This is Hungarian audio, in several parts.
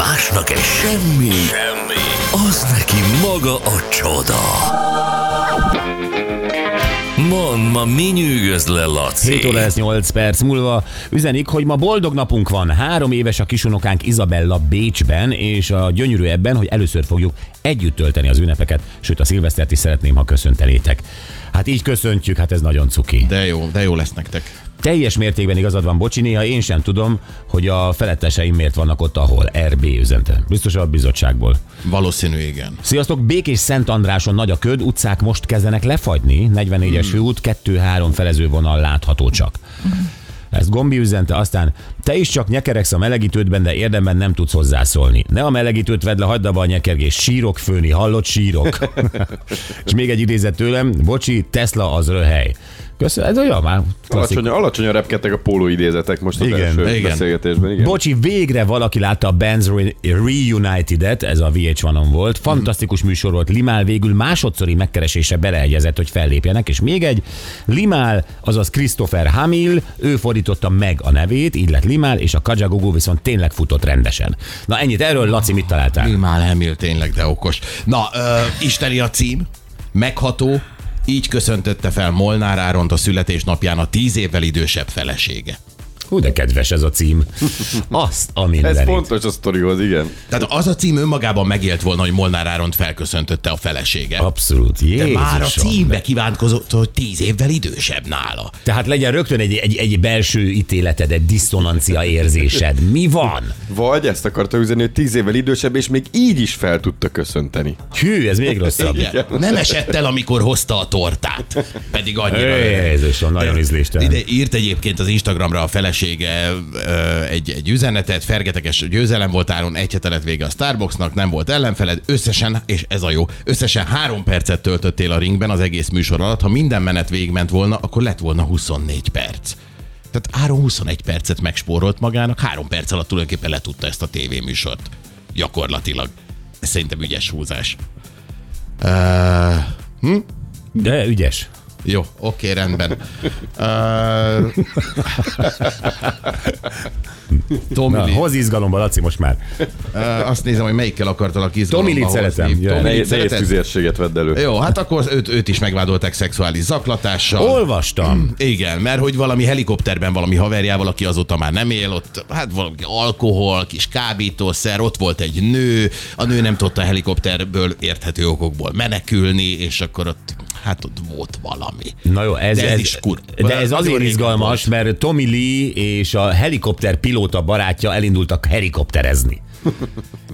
Másnak egy semmi, semmi, az neki maga a csoda. Mond, ma mi nyűgöz le, Laci? 7 óra lesz 8 perc múlva. Üzenik, hogy ma boldog napunk van. Három éves a kisunokánk Izabella Bécsben, és a gyönyörű ebben, hogy először fogjuk együtt tölteni az ünnepeket, sőt a szilvesztert is szeretném, ha köszöntenétek. Hát így köszöntjük, hát ez nagyon cuki. De jó, de jó lesz nektek. Teljes mértékben igazad van, bocsi, néha én sem tudom, hogy a feletteseim miért vannak ott, ahol RB üzente. Biztos a bizottságból. Valószínű, igen. Sziasztok, Békés Szent Andráson nagy a köd, utcák most kezdenek lefagyni, 44-es főút, 2-3 felezővonal látható csak. Ezt Gombi üzente, aztán te is csak nyekeregsz a melegítődben, de érdemben nem tudsz hozzászólni. Ne a melegítőt vedd le, hagyd abba a nyekergés. Sírok főni, hallott sírok. És még egy idézet tőlem, bocsi, Tesla az röhely. Köszönöm, ez olyan már klasszik. Alacsony, alacsonyan repkedtek a póló idézetek most az Igen, első igen. beszélgetésben. Igen. Bocsi, végre valaki látta a Bands Re- Reunited-et, ez a VH1-on volt. Fantasztikus műsor volt. Limál végül másodszori megkeresése beleegyezett, hogy fellépjenek, és még egy. Limál, azaz Christopher Hamil, ő fordította meg a nevét, így lett Limál, és a Kajagogo viszont tényleg futott rendesen. Na ennyit erről, Laci, mit találtál? Limál Emil tényleg, de okos. Na, ö, isteni a cím, megható, így köszöntötte fel Molnár Áront a születésnapján a tíz évvel idősebb felesége. Hú, de kedves ez a cím. Azt a Ez mindenit. fontos a sztorihoz, igen. Tehát az a cím önmagában megélt volna, hogy Molnár Áront felköszöntötte a felesége. Abszolút. De Jézusom. már a címbe kívánkozott, hogy tíz évvel idősebb nála. Tehát legyen rögtön egy, egy, egy belső ítéleted, egy diszonancia érzésed. Mi van? Vagy ezt akarta üzenni, hogy tíz évvel idősebb, és még így is fel tudta köszönteni. Hű, ez még rosszabb. Igen. Nem esett el, amikor hozta a tortát. Pedig annyira. Jézusom, nagyon ízléstelen. Ide írt egyébként az Instagramra a felesége ö, egy, egy üzenetet, fergeteges győzelem volt áron, egy hete vége a Starbucksnak, nem volt ellenfeled, összesen, és ez a jó, összesen három percet töltöttél a ringben az egész műsor alatt, ha minden menet végigment volna, akkor lett volna 24 perc. Tehát Áron 21 percet megspórolt magának, három perc alatt tulajdonképpen letudta ezt a tévéműsort. Gyakorlatilag. Ez szerintem ügyes húzás. Uh, De ügyes. Jó, oké, rendben. Uh, Tomi, Na, hoz izgalomba, Laci, most már. uh, azt nézem, hogy melyikkel akartalak izgalomba hozni. szeretem, Nehéz, tüzérséget vedd elő. Jó, hát akkor őt, őt is megvádolták szexuális zaklatással. Olvastam. Igen, mert hogy valami helikopterben valami haverjával, aki azóta már nem él, ott hát valami alkohol, kis kábítószer, ott volt egy nő, a nő nem tudta a helikopterből érthető okokból menekülni, és akkor ott, hát ott volt valami. Na jó, ez, De ez ez, is kur- De ez azért izgalmas, mert Tommy Lee és a helikopter pilóta barátja elindultak helikopterezni.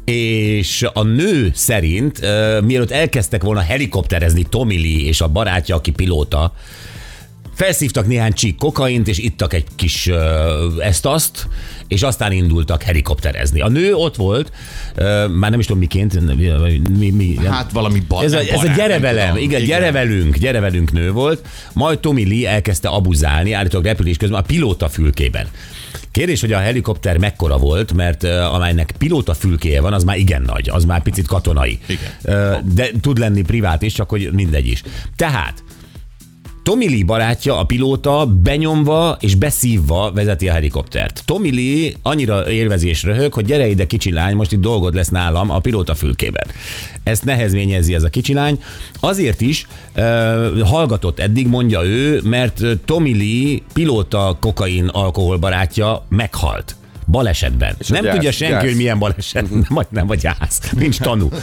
és a nő szerint, uh, mielőtt elkezdtek volna helikopterezni Tommy Lee és a barátja, aki pilóta, felszívtak néhány csík kokaint, és ittak egy kis uh, ezt-azt, és aztán indultak helikopterezni. A nő ott volt, uh, már nem is tudom miként, mi, mi, Hát valami bar, ez a, ez a gyere velem, tudom. igen, gyere velünk, gyere velünk nő volt, majd Tommy Lee elkezdte abuzálni, állítólag repülés közben a pilóta fülkében. Kérdés, hogy a helikopter mekkora volt, mert uh, amelynek pilóta fülkéje van, az már igen nagy, az már picit katonai. Igen. Uh, de tud lenni privát is, csak hogy mindegy is. Tehát Tommy Lee barátja, a pilóta benyomva és beszívva vezeti a helikoptert. Tommy Lee annyira élvezi és röhög, hogy gyere ide kicsi lány, most itt dolgod lesz nálam a pilóta fülkében. Ezt nehezményezi ez a kicsi lány. Azért is uh, hallgatott eddig, mondja ő, mert Tommy Lee pilóta kokain alkohol barátja meghalt. Balesetben. a nem tudja senki, gyász. hogy milyen baleset. Nem, vagy nem, vagy gyász. Nincs tanú.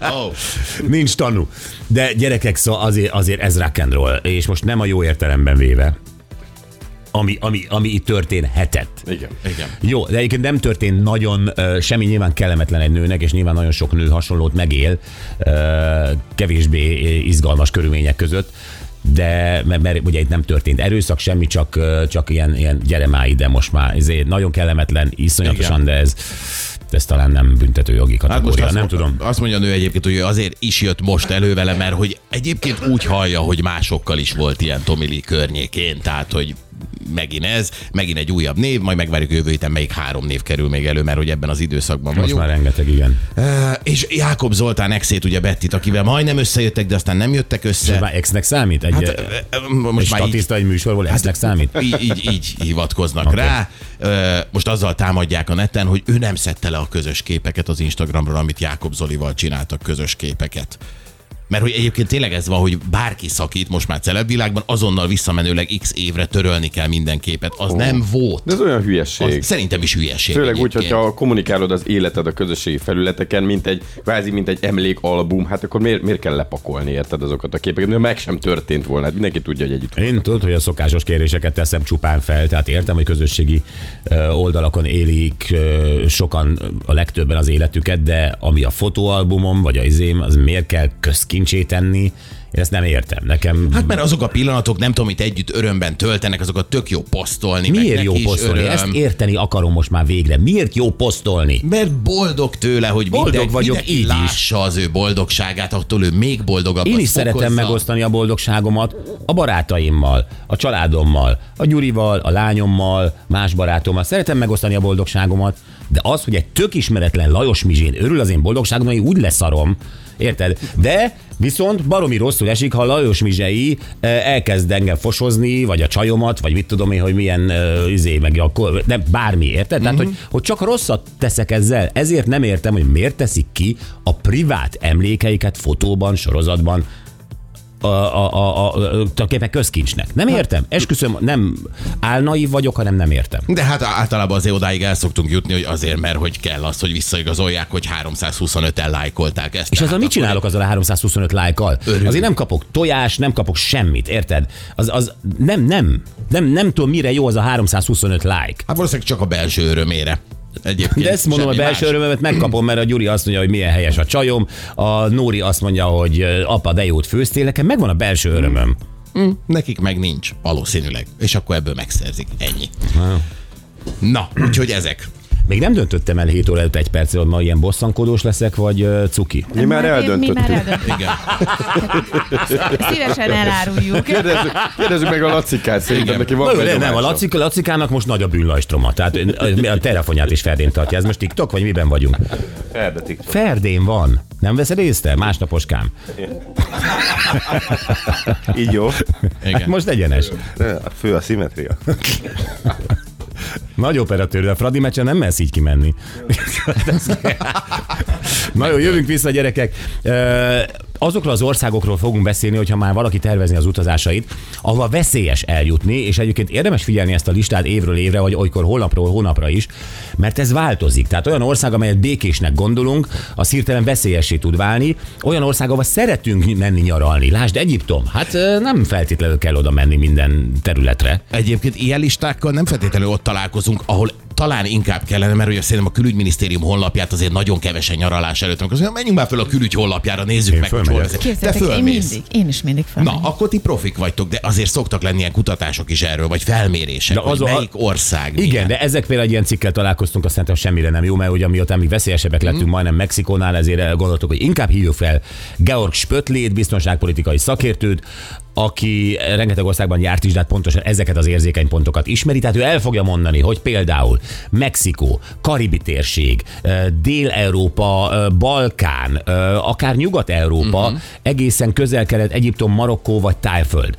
Oh. Nincs tanú. De gyerekek, szóval azért, azért ez rock and roll, és most nem a jó értelemben véve, ami, ami, ami itt történhetett. Igen. Igen. Jó, de egyébként nem történt nagyon ö, semmi nyilván kellemetlen egy nőnek, és nyilván nagyon sok nő hasonlót megél ö, kevésbé izgalmas körülmények között, de mert, mert ugye itt nem történt erőszak, semmi, csak, csak ilyen, ilyen gyere már ide most már. Ezért nagyon kellemetlen, iszonyatosan, Igen. de ez, ez talán nem büntető jogi Hát kategória, azt, nem tudom. Azt mondja a nő egyébként, hogy azért is jött most elő vele, mert hogy egyébként úgy hallja, hogy másokkal is volt ilyen Tommy Lee környékén, tehát hogy megint ez, megint egy újabb név, majd megvárjuk jövő héten, melyik három név kerül még elő, mert hogy ebben az időszakban Most vagyunk. már rengeteg, igen. Uh, és Jákob Zoltán exét, ugye Bettit, akivel majdnem összejöttek, de aztán nem jöttek össze. már exnek számít? Egy, Hát, hát, ö, egy most már így, statiszta egy műsorból exnek számít? így, így, így hivatkoznak okay. rá. Ö, Most azzal támadják a neten, hogy ő nem szedte le a közös képeket az Instagramról, amit Jákob Zolival csináltak közös képeket. Mert hogy egyébként tényleg ez van, hogy bárki szakít most már celebvilágban, azonnal visszamenőleg x évre törölni kell minden képet. Az oh. nem volt. De ez olyan hülyeség. Az szerintem is hülyeség. Főleg úgy, hogyha kommunikálod az életed a közösségi felületeken, mint egy, kvázi mint egy emlékalbum, hát akkor miért, miért kell lepakolni, érted azokat a képeket? Mert meg sem történt volna, hát mindenki tudja, hogy együtt. Én tudod, hogy a szokásos kéréseket teszem csupán fel, tehát értem, hogy közösségi oldalakon élik sokan a legtöbben az életüket, de ami a fotóalbumom, vagy a izém, az miért kell közkincsé tenni, én ezt nem értem. Nekem Hát mert azok a pillanatok, nem tudom, itt együtt örömben töltenek, azokat tök jó posztolni. miért jó is posztolni? öröm. Ezt érteni akarom most már végre. Miért jó posztolni? Mert boldog tőle, hogy Boldog minden, vagyok mindenki így is. lássa az ő boldogságát, attól ő még boldogabb. Én is szeretem fokozza. megosztani a boldogságomat a barátaimmal, a családommal, a Gyurival, a lányommal, más barátommal. Szeretem megosztani a boldogságomat, de az, hogy egy tök ismeretlen Lajos Mizsén örül az én boldogságomnak, úgy leszarom, Érted? De viszont baromi rosszul esik, ha Lajos Mizsei elkezd engem fosozni, vagy a csajomat, vagy mit tudom én, hogy milyen izé, meg a, nem, bármi, érted? Tehát, hogy, hogy csak rosszat teszek ezzel. Ezért nem értem, hogy miért teszik ki a privát emlékeiket fotóban, sorozatban, a, a, a, a, tulajdonképpen közkincsnek. Nem értem. Esküszöm, nem álnaív vagyok, hanem nem értem. De hát általában azért odáig el szoktunk jutni, hogy azért, mert hogy kell az, hogy visszaigazolják, hogy 325-en lájkolták ezt. És azzal mit csinálok azzal a 325 lájkkal? Örülünk. Azért nem kapok tojás, nem kapok semmit, érted? Az, az nem, nem, nem, nem tudom, mire jó az a 325 like. Hát valószínűleg csak a belső örömére. Egyébként De ezt mondom, a belső más. örömömet megkapom, mert a Gyuri azt mondja, hogy milyen helyes a csajom, a Nóri azt mondja, hogy apa, de jót főztél, nekem megvan a belső örömöm. Nekik meg nincs, valószínűleg. És akkor ebből megszerzik. Ennyi. Na, úgyhogy ezek. Még nem döntöttem el 7 óra előtt egy perccel, hogy ma ilyen bosszankodós leszek, vagy ö, cuki. Mi már Mi már eldöntöttük. eldöntöttük. Igen. Szívesen eláruljuk. Kérdezzük, kérdezzük meg a Lacikát, szerintem neki van nem, nem, a. Lacik, Lacikának most nagy a bűnlajstroma. Tehát a telefonját is Ferdén tartja. Ez most TikTok, vagy miben vagyunk? Erdetik. Ferdén van. Nem veszed észre? Másnaposkám. Így jó. Igen. Most egyenes. A fő a szimmetria. Nagy operatőr, de a Fradi meccsen nem mersz így kimenni. Na jó, jövünk vissza, gyerekek. Azokról az országokról fogunk beszélni, hogyha már valaki tervezni az utazásait, ahova veszélyes eljutni, és egyébként érdemes figyelni ezt a listát évről évre, vagy olykor holnapról hónapra is, mert ez változik. Tehát olyan ország, amelyet békésnek gondolunk, az hirtelen veszélyessé tud válni. Olyan ország, ahova szeretünk menni nyaralni. Lásd, Egyiptom. Hát nem feltétlenül kell oda menni minden területre. Egyébként ilyen listákkal nem feltétlenül ott találkozunk, ahol talán inkább kellene, mert ugye szerintem a külügyminisztérium honlapját azért nagyon kevesen nyaralás előtt. Amikor azt menjünk már föl a külügy honlapjára, nézzük Én meg, hogy hol vezet. Te Képzeljétek, én fölmész. mindig, én is mindig Na, felmegyek. akkor ti profik vagytok, de azért szoktak lenni ilyen kutatások is erről, vagy felmérések, De hogy az a- melyik ország Igen, milyen. de ezek például egy ilyen cikkel találkoztunk, azt szerintem semmire nem jó, mert ugye miután mi veszélyesebbek lettünk majdnem Mexikónál, ezért gondoltuk, hogy inkább hívjuk fel Georg Spötlét, biztonságpolitikai szakértőt, aki rengeteg országban járt is, de hát pontosan ezeket az érzékeny pontokat ismeri, tehát ő el fogja mondani, hogy például Mexikó, Karibi térség, Dél-Európa, Balkán, akár Nyugat-Európa, egészen közel-kelet, Egyiptom, Marokkó vagy Tájföld.